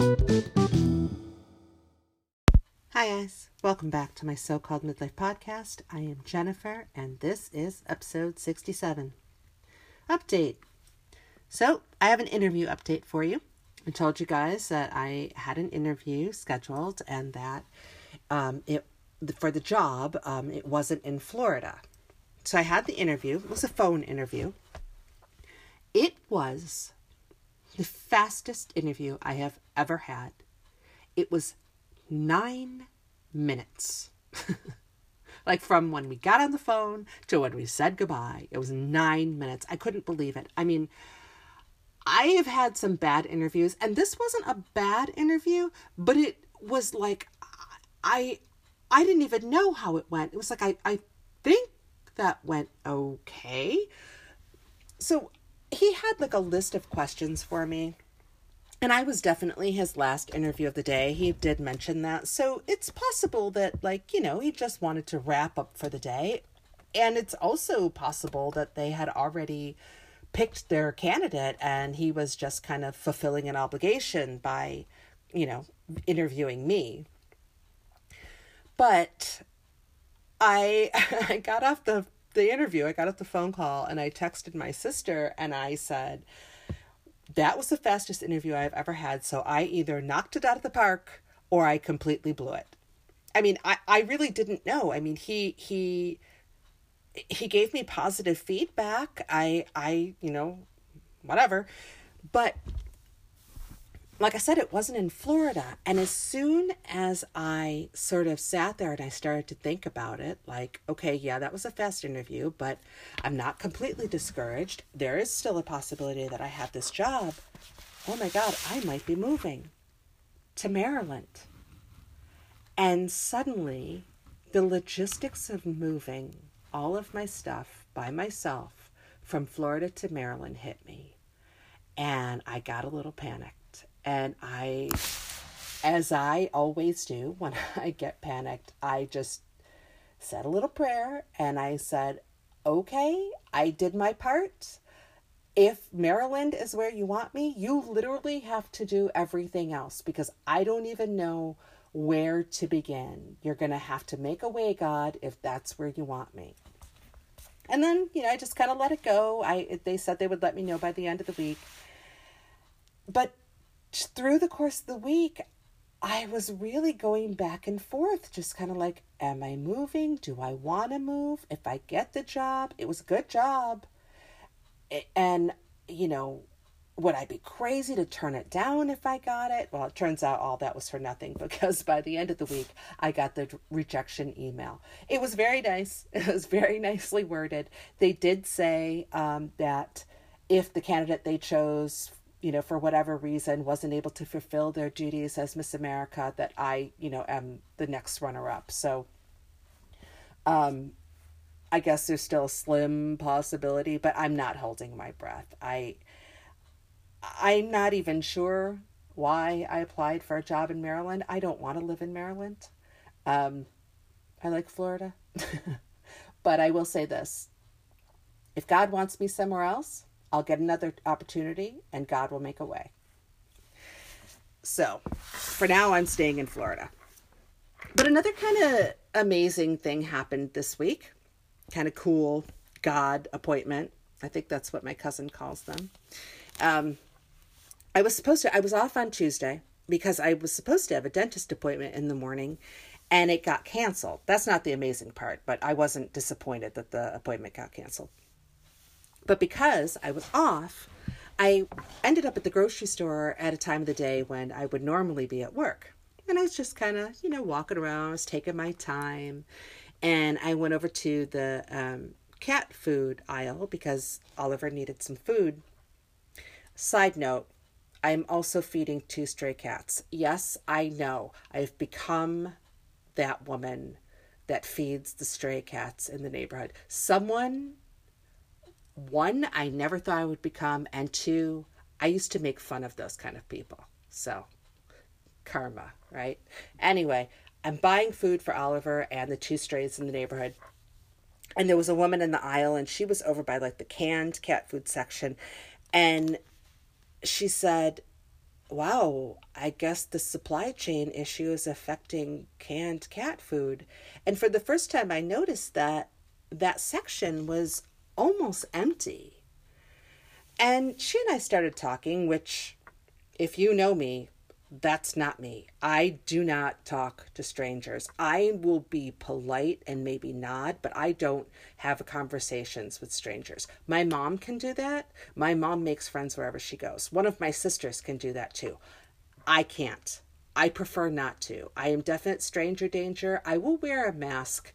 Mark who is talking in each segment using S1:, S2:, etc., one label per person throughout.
S1: Hi, guys. Welcome back to my so called midlife podcast. I am Jennifer, and this is episode 67. Update. So, I have an interview update for you. I told you guys that I had an interview scheduled and that um, it for the job, um, it wasn't in Florida. So I had the interview. It was a phone interview. It was the fastest interview I have ever had. It was nine minutes. like from when we got on the phone to when we said goodbye, it was nine minutes. I couldn't believe it. I mean, I have had some bad interviews, and this wasn't a bad interview, but it was like I I didn't even know how it went. It was like I, I think that went okay. So he had like a list of questions for me and I was definitely his last interview of the day. He did mention that. So it's possible that, like, you know, he just wanted to wrap up for the day. And it's also possible that they had already picked their candidate and he was just kind of fulfilling an obligation by, you know, interviewing me. But I I got off the the interview, I got off the phone call and I texted my sister and I said, that was the fastest interview I've ever had. So I either knocked it out of the park or I completely blew it. I mean, I, I really didn't know. I mean, he he he gave me positive feedback. I I, you know, whatever. But like I said, it wasn't in Florida. And as soon as I sort of sat there and I started to think about it, like, okay, yeah, that was a fast interview, but I'm not completely discouraged. There is still a possibility that I have this job. Oh my God, I might be moving to Maryland. And suddenly, the logistics of moving all of my stuff by myself from Florida to Maryland hit me. And I got a little panicked and I, as I always do when I get panicked, I just said a little prayer and I said, okay, I did my part. If Maryland is where you want me, you literally have to do everything else because I don't even know where to begin. You're going to have to make a way, God, if that's where you want me. And then, you know, I just kind of let it go. I they said they would let me know by the end of the week. But through the course of the week, I was really going back and forth, just kind of like, am I moving? Do I want to move? If I get the job, it was a good job. And, you know, would I be crazy to turn it down if I got it? Well, it turns out all that was for nothing because by the end of the week, I got the rejection email. It was very nice. It was very nicely worded. They did say um, that if the candidate they chose you know, for whatever reason, wasn't able to fulfill their duties as Miss America, that I, you know, am the next runner up. So, um, I guess there's still a slim possibility, but I'm not holding my breath. I, I'm not even sure why I applied for a job in Maryland. I don't want to live in Maryland. Um, I like Florida. but I will say this if God wants me somewhere else, I'll get another opportunity and God will make a way. So, for now, I'm staying in Florida. But another kind of amazing thing happened this week. Kind of cool God appointment. I think that's what my cousin calls them. Um, I was supposed to, I was off on Tuesday because I was supposed to have a dentist appointment in the morning and it got canceled. That's not the amazing part, but I wasn't disappointed that the appointment got canceled. But because I was off, I ended up at the grocery store at a time of the day when I would normally be at work. And I was just kind of, you know, walking around, I was taking my time. And I went over to the um, cat food aisle because Oliver needed some food. Side note, I'm also feeding two stray cats. Yes, I know. I've become that woman that feeds the stray cats in the neighborhood. Someone one, I never thought I would become, and two, I used to make fun of those kind of people. So, karma, right? Anyway, I'm buying food for Oliver and the two strays in the neighborhood. And there was a woman in the aisle, and she was over by like the canned cat food section. And she said, wow, I guess the supply chain issue is affecting canned cat food. And for the first time, I noticed that that section was almost empty. And she and I started talking, which, if you know me, that's not me. I do not talk to strangers. I will be polite and maybe nod, but I don't have conversations with strangers. My mom can do that. My mom makes friends wherever she goes. One of my sisters can do that too. I can't. I prefer not to. I am definite stranger danger. I will wear a mask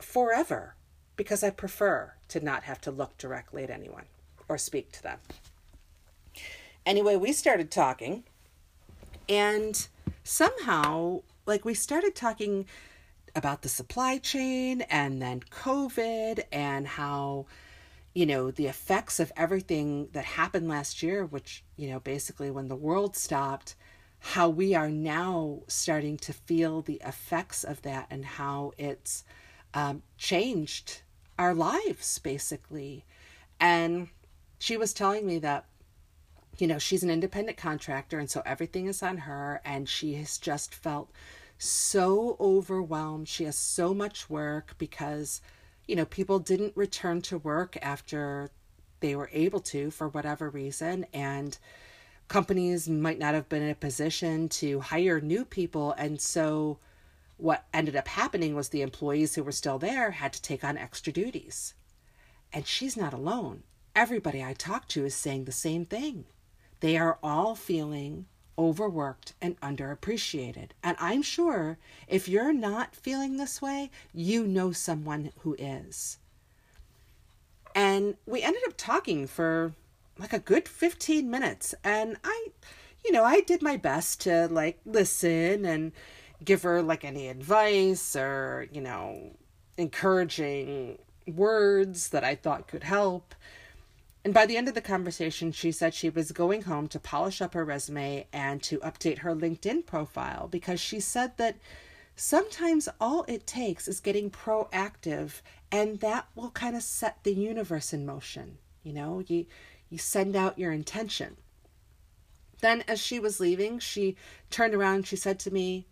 S1: forever because I prefer to not have to look directly at anyone or speak to them. Anyway, we started talking and somehow, like, we started talking about the supply chain and then COVID and how, you know, the effects of everything that happened last year, which, you know, basically when the world stopped, how we are now starting to feel the effects of that and how it's um, changed our lives, basically. And she was telling me that you know, she's an independent contractor, and so everything is on her, and she has just felt so overwhelmed. She has so much work because, you know, people didn't return to work after they were able to for whatever reason, and companies might not have been in a position to hire new people, and so what ended up happening was the employees who were still there had to take on extra duties. And she's not alone. Everybody I talk to is saying the same thing. They are all feeling overworked and underappreciated. And I'm sure if you're not feeling this way, you know someone who is. And we ended up talking for like a good 15 minutes. And I, you know, I did my best to like listen and give her like any advice or, you know, encouraging words that I thought could help. And by the end of the conversation, she said she was going home to polish up her resume and to update her LinkedIn profile because she said that sometimes all it takes is getting proactive and that will kind of set the universe in motion. You know, you you send out your intention. Then as she was leaving, she turned around she said to me,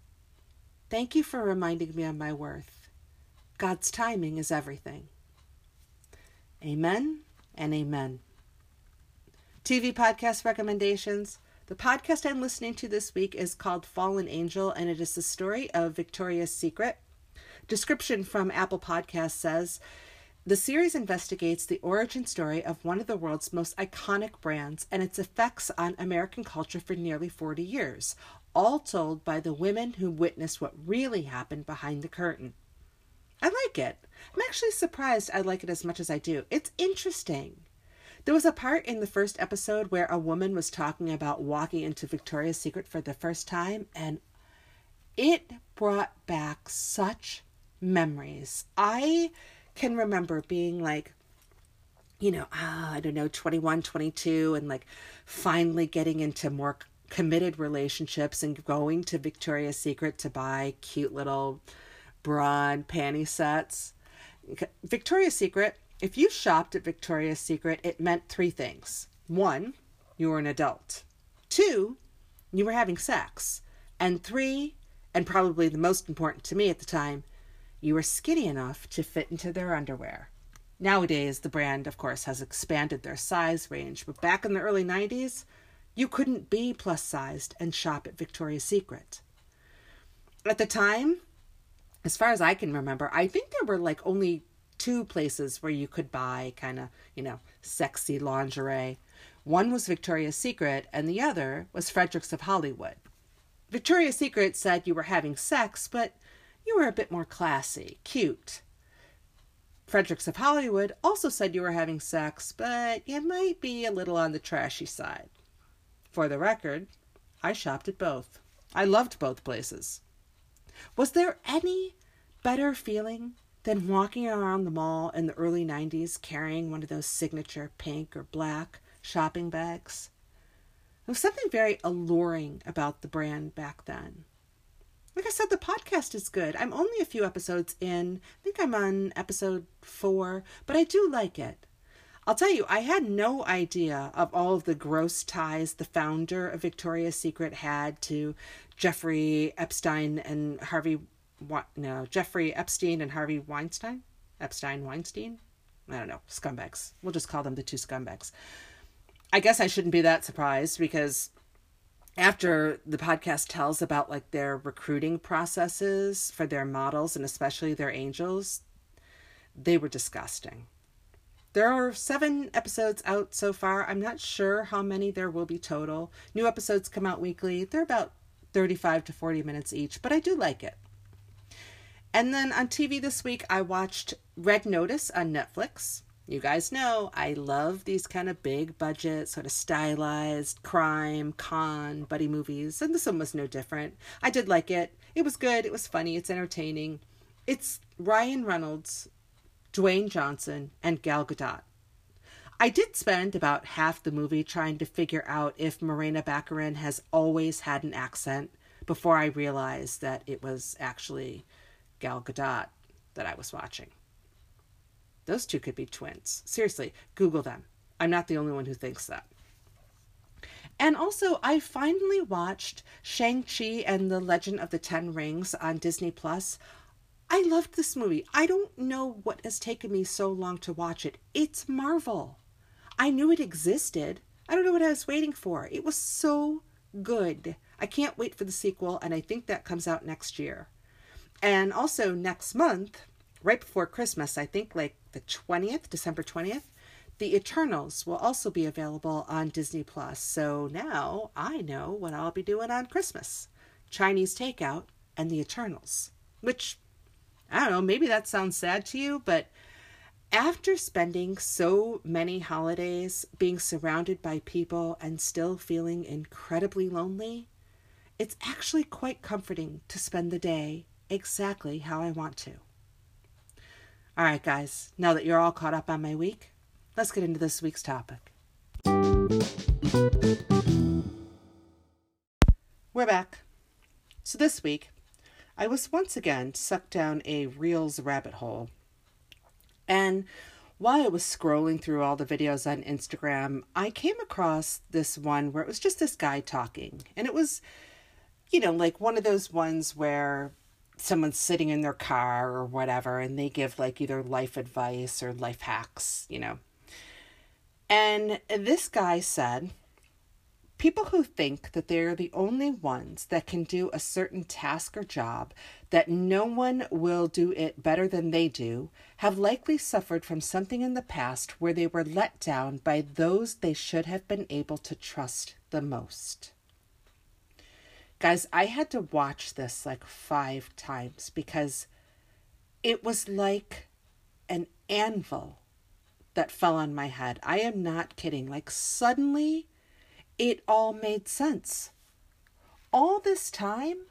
S1: "Thank you for reminding me of my worth. God's timing is everything." Amen and amen. TV podcast recommendations. The podcast I'm listening to this week is called Fallen Angel, and it is the story of Victoria's Secret. Description from Apple Podcast says the series investigates the origin story of one of the world's most iconic brands and its effects on American culture for nearly 40 years, all told by the women who witnessed what really happened behind the curtain. I like it. I'm actually surprised I like it as much as I do. It's interesting. There was a part in the first episode where a woman was talking about walking into Victoria's Secret for the first time, and it brought back such memories. I can remember being like, you know, ah, I don't know, 21, 22, and like finally getting into more committed relationships and going to Victoria's Secret to buy cute little broad panty sets. Victoria's Secret, if you shopped at Victoria's Secret, it meant three things. One, you were an adult. Two, you were having sex. And three, and probably the most important to me at the time, you were skinny enough to fit into their underwear. Nowadays, the brand, of course, has expanded their size range, but back in the early 90s, you couldn't be plus sized and shop at Victoria's Secret. At the time, as far as I can remember, I think there were like only two places where you could buy kind of, you know, sexy lingerie. One was Victoria's Secret, and the other was Frederick's of Hollywood. Victoria's Secret said you were having sex, but you were a bit more classy, cute. Frederick's of Hollywood also said you were having sex, but you might be a little on the trashy side. For the record, I shopped at both. I loved both places. Was there any better feeling than walking around the mall in the early 90s carrying one of those signature pink or black shopping bags? There was something very alluring about the brand back then. Like I said, the podcast is good. I'm only a few episodes in. I think I'm on episode four, but I do like it. I'll tell you, I had no idea of all of the gross ties the founder of Victoria's Secret had to Jeffrey Epstein and Harvey. No, Jeffrey Epstein and Harvey Weinstein. Epstein Weinstein. I don't know, scumbags. We'll just call them the two scumbags. I guess I shouldn't be that surprised because after the podcast tells about like their recruiting processes for their models and especially their angels, they were disgusting. There are seven episodes out so far. I'm not sure how many there will be total. New episodes come out weekly. They're about 35 to 40 minutes each, but I do like it. And then on TV this week, I watched Red Notice on Netflix. You guys know I love these kind of big budget, sort of stylized crime, con, buddy movies, and this one was no different. I did like it. It was good, it was funny, it's entertaining. It's Ryan Reynolds Dwayne Johnson, and Gal Gadot. I did spend about half the movie trying to figure out if Morena Baccarin has always had an accent before I realized that it was actually Gal Gadot that I was watching. Those two could be twins. Seriously, Google them. I'm not the only one who thinks that. And also, I finally watched Shang-Chi and the Legend of the Ten Rings on Disney Plus. I loved this movie. I don't know what has taken me so long to watch it. It's Marvel. I knew it existed. I don't know what I was waiting for. It was so good. I can't wait for the sequel, and I think that comes out next year. And also next month, right before Christmas, I think like the 20th, December 20th, The Eternals will also be available on Disney Plus. So now I know what I'll be doing on Christmas Chinese takeout and The Eternals, which I don't know, maybe that sounds sad to you, but after spending so many holidays being surrounded by people and still feeling incredibly lonely, it's actually quite comforting to spend the day exactly how I want to. All right, guys, now that you're all caught up on my week, let's get into this week's topic. We're back. So, this week, I was once again sucked down a Reels rabbit hole. And while I was scrolling through all the videos on Instagram, I came across this one where it was just this guy talking. And it was, you know, like one of those ones where someone's sitting in their car or whatever and they give like either life advice or life hacks, you know. And this guy said, People who think that they are the only ones that can do a certain task or job, that no one will do it better than they do, have likely suffered from something in the past where they were let down by those they should have been able to trust the most. Guys, I had to watch this like five times because it was like an anvil that fell on my head. I am not kidding. Like, suddenly, it all made sense. All this time,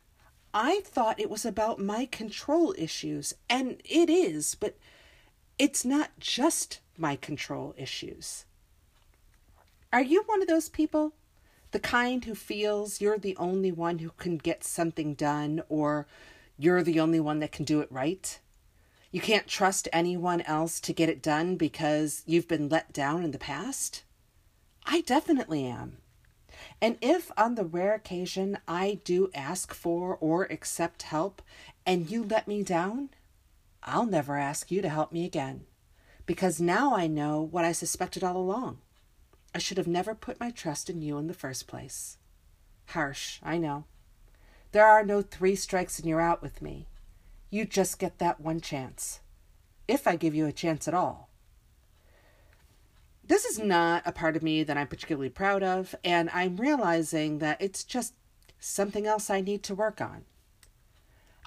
S1: I thought it was about my control issues, and it is, but it's not just my control issues. Are you one of those people? The kind who feels you're the only one who can get something done, or you're the only one that can do it right? You can't trust anyone else to get it done because you've been let down in the past? I definitely am. And if on the rare occasion I do ask for or accept help and you let me down, I'll never ask you to help me again. Because now I know what I suspected all along. I should have never put my trust in you in the first place. Harsh, I know. There are no three strikes and you're out with me. You just get that one chance. If I give you a chance at all. This is not a part of me that I'm particularly proud of, and I'm realizing that it's just something else I need to work on.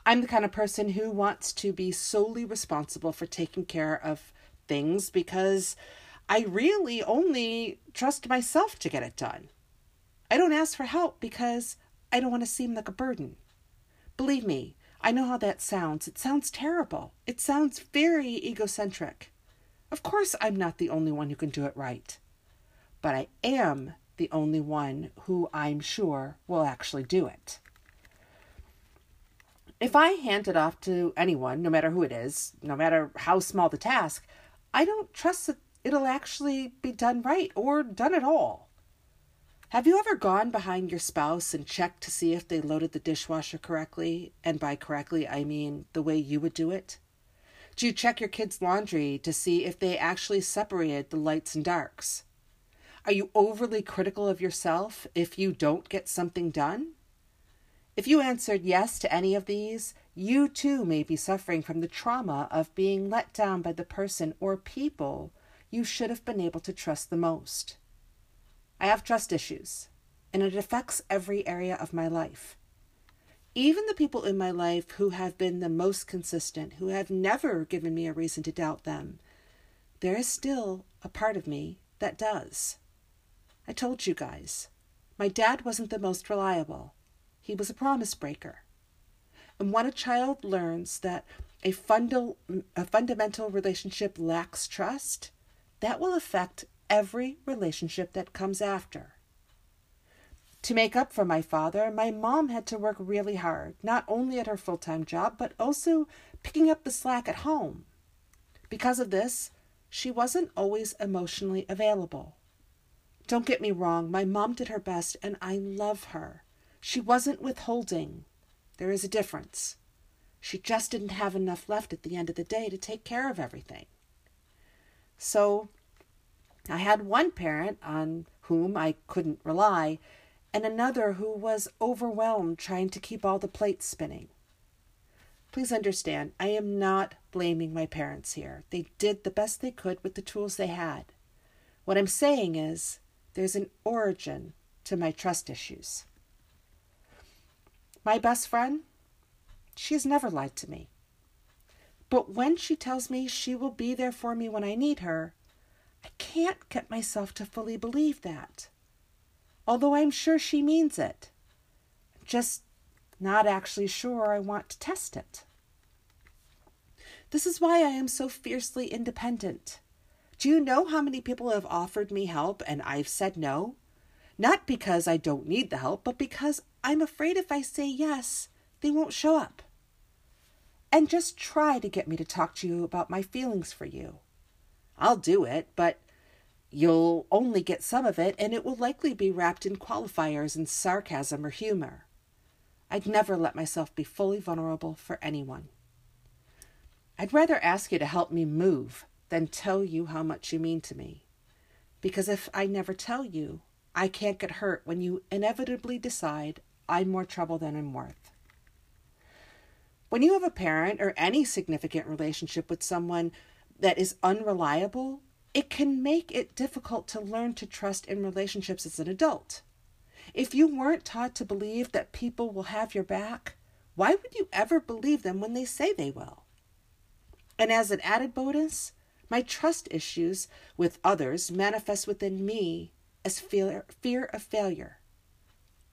S1: I'm the kind of person who wants to be solely responsible for taking care of things because I really only trust myself to get it done. I don't ask for help because I don't want to seem like a burden. Believe me, I know how that sounds. It sounds terrible. It sounds very egocentric. Of course, I'm not the only one who can do it right, but I am the only one who I'm sure will actually do it. If I hand it off to anyone, no matter who it is, no matter how small the task, I don't trust that it'll actually be done right or done at all. Have you ever gone behind your spouse and checked to see if they loaded the dishwasher correctly? And by correctly, I mean the way you would do it? Do you check your kids' laundry to see if they actually separated the lights and darks? Are you overly critical of yourself if you don't get something done? If you answered yes to any of these, you too may be suffering from the trauma of being let down by the person or people you should have been able to trust the most. I have trust issues, and it affects every area of my life. Even the people in my life who have been the most consistent, who have never given me a reason to doubt them, there is still a part of me that does. I told you guys, my dad wasn't the most reliable. He was a promise breaker. And when a child learns that a, fundal, a fundamental relationship lacks trust, that will affect every relationship that comes after. To make up for my father, my mom had to work really hard, not only at her full time job, but also picking up the slack at home. Because of this, she wasn't always emotionally available. Don't get me wrong, my mom did her best and I love her. She wasn't withholding. There is a difference. She just didn't have enough left at the end of the day to take care of everything. So I had one parent on whom I couldn't rely, and another who was overwhelmed trying to keep all the plates spinning. Please understand, I am not blaming my parents here. They did the best they could with the tools they had. What I'm saying is, there's an origin to my trust issues. My best friend, she has never lied to me. But when she tells me she will be there for me when I need her, I can't get myself to fully believe that. Although I'm sure she means it. Just not actually sure I want to test it. This is why I am so fiercely independent. Do you know how many people have offered me help and I've said no? Not because I don't need the help, but because I'm afraid if I say yes, they won't show up. And just try to get me to talk to you about my feelings for you. I'll do it, but you'll only get some of it, and it will likely be wrapped in qualifiers and sarcasm or humor. I'd never let myself be fully vulnerable for anyone. I'd rather ask you to help me move than tell you how much you mean to me. Because if I never tell you, I can't get hurt when you inevitably decide I'm more trouble than I'm worth. When you have a parent or any significant relationship with someone that is unreliable, it can make it difficult to learn to trust in relationships as an adult. If you weren't taught to believe that people will have your back, why would you ever believe them when they say they will? And as an added bonus, my trust issues with others manifest within me as fear, fear of failure.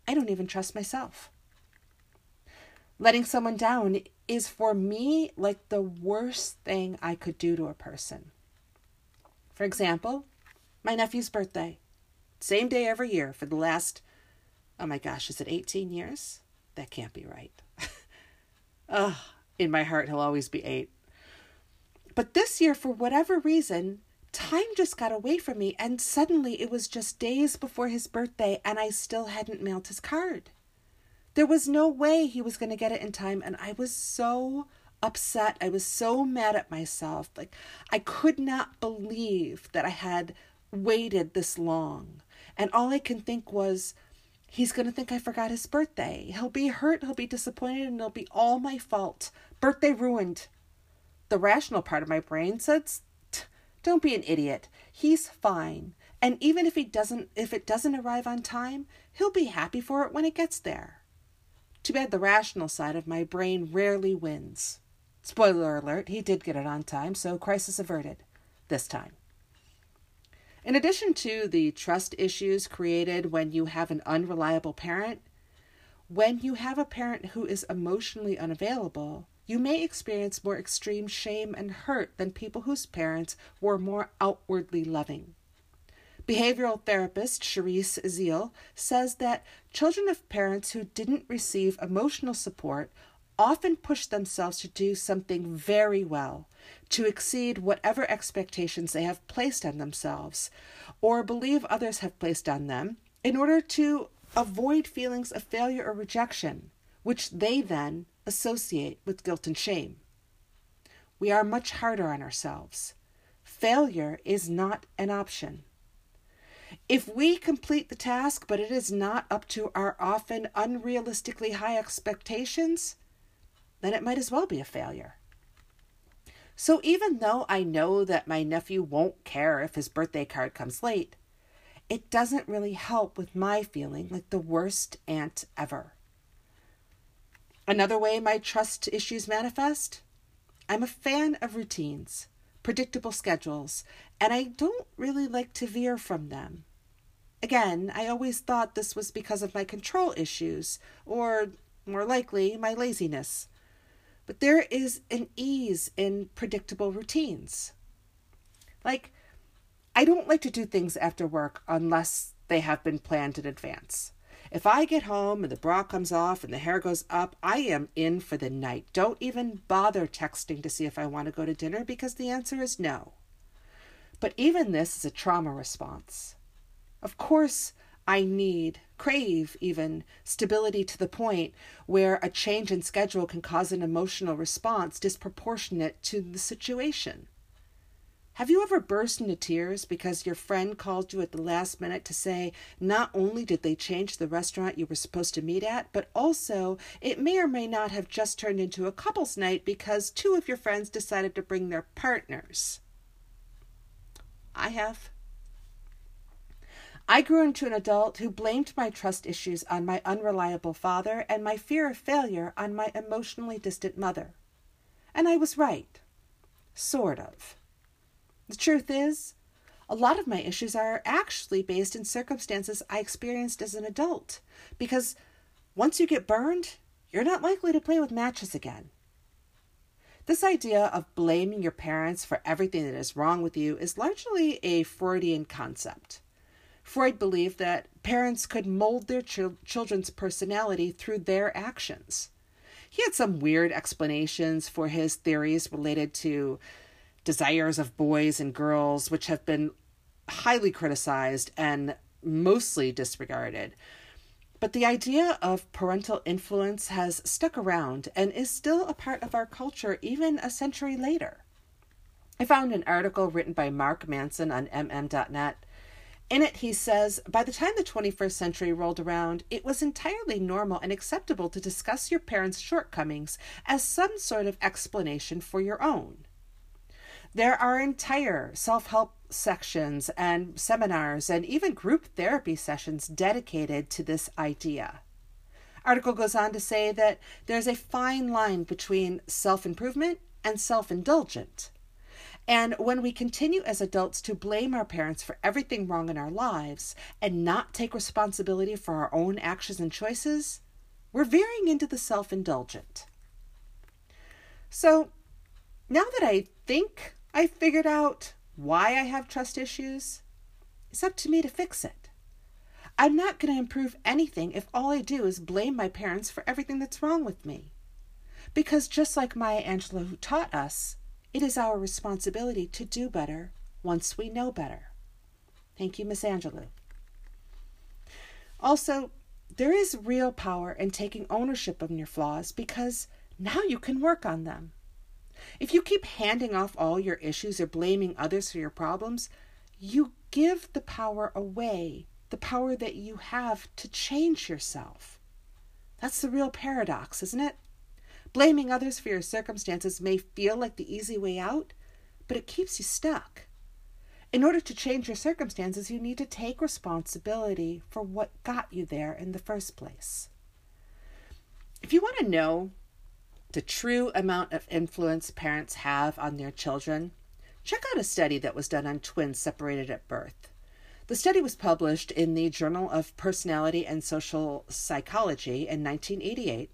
S1: I don't even trust myself. Letting someone down is for me like the worst thing I could do to a person. For example, my nephew's birthday. Same day every year for the last, oh my gosh, is it 18 years? That can't be right. Ugh, in my heart, he'll always be eight. But this year, for whatever reason, time just got away from me, and suddenly it was just days before his birthday, and I still hadn't mailed his card. There was no way he was going to get it in time, and I was so upset. I was so mad at myself. Like, I could not believe that I had waited this long. And all I can think was, he's going to think I forgot his birthday. He'll be hurt, he'll be disappointed, and it'll be all my fault. Birthday ruined. The rational part of my brain says, don't be an idiot. He's fine. And even if he doesn't if it doesn't arrive on time, he'll be happy for it when it gets there. Too bad the rational side of my brain rarely wins. Spoiler alert, he did get it on time, so crisis averted. This time. In addition to the trust issues created when you have an unreliable parent, when you have a parent who is emotionally unavailable, you may experience more extreme shame and hurt than people whose parents were more outwardly loving. Behavioral therapist Cherise Zeal says that children of parents who didn't receive emotional support often push themselves to do something very well, to exceed whatever expectations they have placed on themselves or believe others have placed on them in order to avoid feelings of failure or rejection, which they then associate with guilt and shame. We are much harder on ourselves. Failure is not an option. If we complete the task, but it is not up to our often unrealistically high expectations, then it might as well be a failure. So even though I know that my nephew won't care if his birthday card comes late, it doesn't really help with my feeling like the worst aunt ever. Another way my trust issues manifest I'm a fan of routines, predictable schedules, and I don't really like to veer from them. Again, I always thought this was because of my control issues, or more likely, my laziness. But there is an ease in predictable routines. Like, I don't like to do things after work unless they have been planned in advance. If I get home and the bra comes off and the hair goes up, I am in for the night. Don't even bother texting to see if I want to go to dinner because the answer is no. But even this is a trauma response. Of course, I need, crave even, stability to the point where a change in schedule can cause an emotional response disproportionate to the situation. Have you ever burst into tears because your friend called you at the last minute to say not only did they change the restaurant you were supposed to meet at, but also it may or may not have just turned into a couple's night because two of your friends decided to bring their partners? I have. I grew into an adult who blamed my trust issues on my unreliable father and my fear of failure on my emotionally distant mother. And I was right. Sort of. The truth is, a lot of my issues are actually based in circumstances I experienced as an adult, because once you get burned, you're not likely to play with matches again. This idea of blaming your parents for everything that is wrong with you is largely a Freudian concept. Freud believed that parents could mold their ch- children's personality through their actions. He had some weird explanations for his theories related to desires of boys and girls, which have been highly criticized and mostly disregarded. But the idea of parental influence has stuck around and is still a part of our culture even a century later. I found an article written by Mark Manson on mm.net in it, he says, by the time the 21st century rolled around, it was entirely normal and acceptable to discuss your parents' shortcomings as some sort of explanation for your own. There are entire self help sections and seminars and even group therapy sessions dedicated to this idea. Article goes on to say that there's a fine line between self improvement and self indulgent. And when we continue as adults to blame our parents for everything wrong in our lives and not take responsibility for our own actions and choices, we're veering into the self indulgent. So now that I think I figured out why I have trust issues, it's up to me to fix it. I'm not going to improve anything if all I do is blame my parents for everything that's wrong with me. Because just like Maya Angelou who taught us, it is our responsibility to do better once we know better. Thank you, Miss Angelou. Also, there is real power in taking ownership of your flaws because now you can work on them. If you keep handing off all your issues or blaming others for your problems, you give the power away, the power that you have to change yourself. That's the real paradox, isn't it? Blaming others for your circumstances may feel like the easy way out, but it keeps you stuck. In order to change your circumstances, you need to take responsibility for what got you there in the first place. If you want to know the true amount of influence parents have on their children, check out a study that was done on twins separated at birth. The study was published in the Journal of Personality and Social Psychology in 1988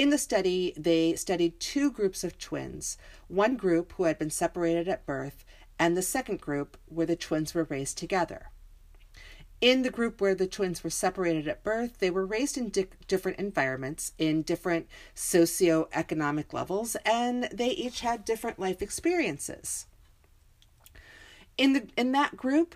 S1: in the study, they studied two groups of twins one group who had been separated at birth, and the second group where the twins were raised together. In the group where the twins were separated at birth, they were raised in di- different environments, in different socioeconomic levels, and they each had different life experiences. In the in that group,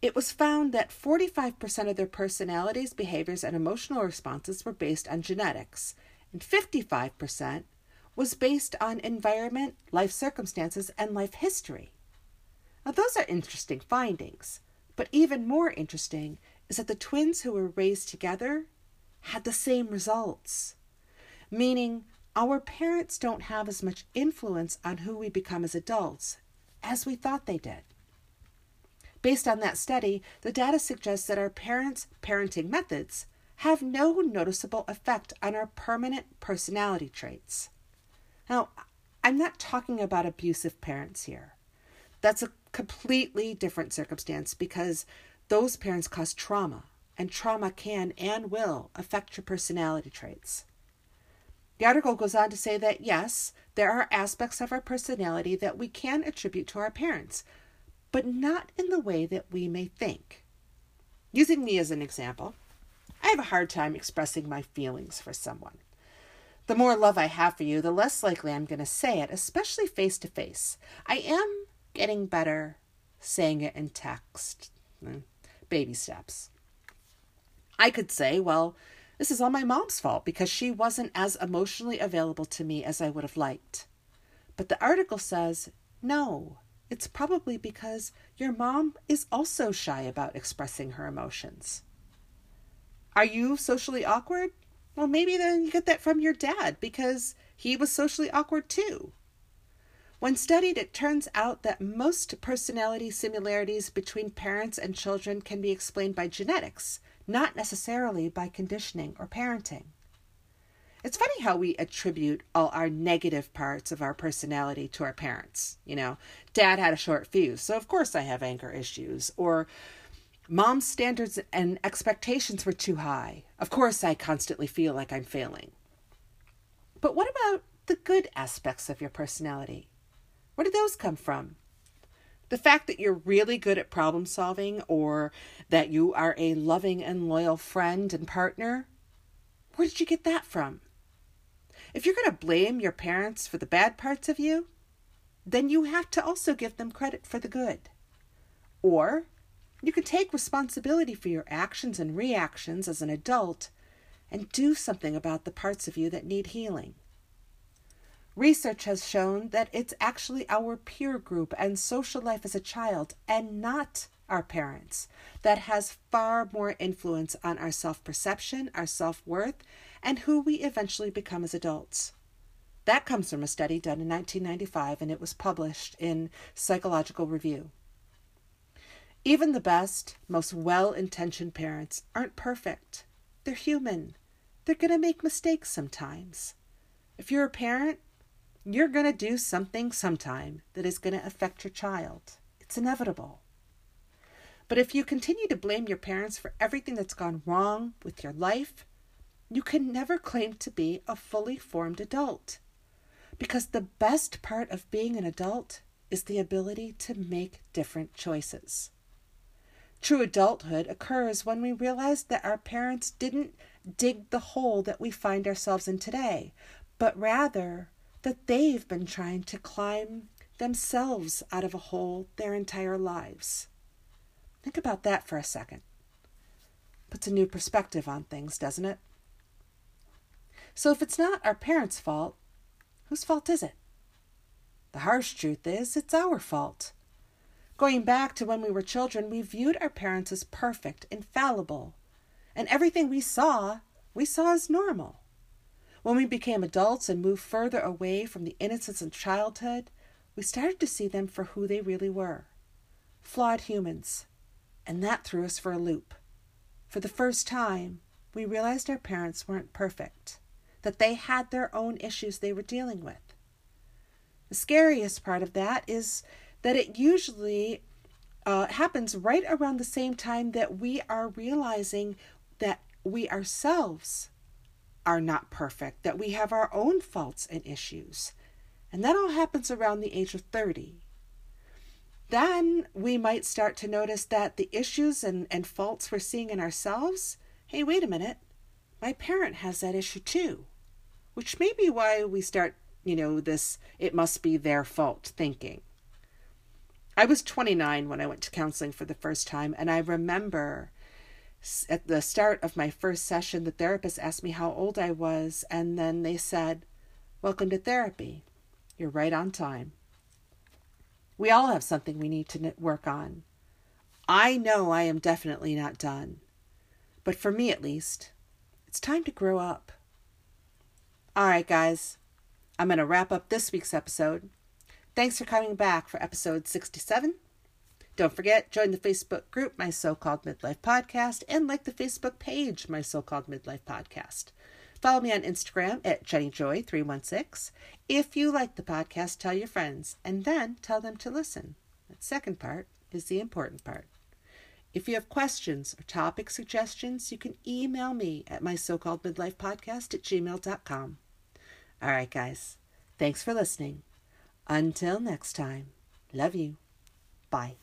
S1: it was found that 45% of their personalities, behaviors, and emotional responses were based on genetics, and 55% was based on environment, life circumstances, and life history. Now, those are interesting findings. But even more interesting is that the twins who were raised together had the same results, meaning our parents don't have as much influence on who we become as adults as we thought they did. Based on that study, the data suggests that our parents' parenting methods have no noticeable effect on our permanent personality traits. Now, I'm not talking about abusive parents here. That's a completely different circumstance because those parents cause trauma, and trauma can and will affect your personality traits. The article goes on to say that yes, there are aspects of our personality that we can attribute to our parents, but not in the way that we may think. Using me as an example, I have a hard time expressing my feelings for someone. The more love I have for you, the less likely I'm going to say it, especially face to face. I am getting better saying it in text. Hmm, baby steps. I could say, well, this is all my mom's fault because she wasn't as emotionally available to me as I would have liked. But the article says, no, it's probably because your mom is also shy about expressing her emotions. Are you socially awkward? Well, maybe then you get that from your dad because he was socially awkward too. When studied, it turns out that most personality similarities between parents and children can be explained by genetics, not necessarily by conditioning or parenting. It's funny how we attribute all our negative parts of our personality to our parents. You know, dad had a short fuse, so of course I have anger issues. Or mom's standards and expectations were too high. Of course I constantly feel like I'm failing. But what about the good aspects of your personality? Where did those come from? The fact that you're really good at problem solving or that you are a loving and loyal friend and partner, where did you get that from? If you're going to blame your parents for the bad parts of you, then you have to also give them credit for the good. Or you can take responsibility for your actions and reactions as an adult and do something about the parts of you that need healing. Research has shown that it's actually our peer group and social life as a child, and not our parents, that has far more influence on our self perception, our self worth, and who we eventually become as adults. That comes from a study done in 1995 and it was published in Psychological Review. Even the best, most well intentioned parents aren't perfect. They're human. They're going to make mistakes sometimes. If you're a parent, you're going to do something sometime that is going to affect your child. It's inevitable. But if you continue to blame your parents for everything that's gone wrong with your life, you can never claim to be a fully formed adult. Because the best part of being an adult is the ability to make different choices. True adulthood occurs when we realize that our parents didn't dig the hole that we find ourselves in today, but rather that they've been trying to climb themselves out of a hole their entire lives. Think about that for a second. Puts a new perspective on things, doesn't it? So, if it's not our parents' fault, whose fault is it? The harsh truth is, it's our fault. Going back to when we were children, we viewed our parents as perfect, infallible, and everything we saw, we saw as normal. When we became adults and moved further away from the innocence of childhood, we started to see them for who they really were flawed humans. And that threw us for a loop. For the first time, we realized our parents weren't perfect, that they had their own issues they were dealing with. The scariest part of that is that it usually uh, happens right around the same time that we are realizing that we ourselves are not perfect, that we have our own faults and issues. And that all happens around the age of 30. Then we might start to notice that the issues and, and faults we're seeing in ourselves hey, wait a minute, my parent has that issue too. Which may be why we start, you know, this it must be their fault thinking. I was 29 when I went to counseling for the first time, and I remember at the start of my first session, the therapist asked me how old I was, and then they said, Welcome to therapy. You're right on time. We all have something we need to work on. I know I am definitely not done. But for me at least, it's time to grow up. All right, guys, I'm going to wrap up this week's episode. Thanks for coming back for episode 67. Don't forget, join the Facebook group, My So Called Midlife Podcast, and like the Facebook page, My So Called Midlife Podcast. Follow me on Instagram at JennyJoy316. If you like the podcast, tell your friends and then tell them to listen. The second part is the important part. If you have questions or topic suggestions, you can email me at my so called midlife podcast at gmail.com. All right, guys. Thanks for listening. Until next time, love you. Bye.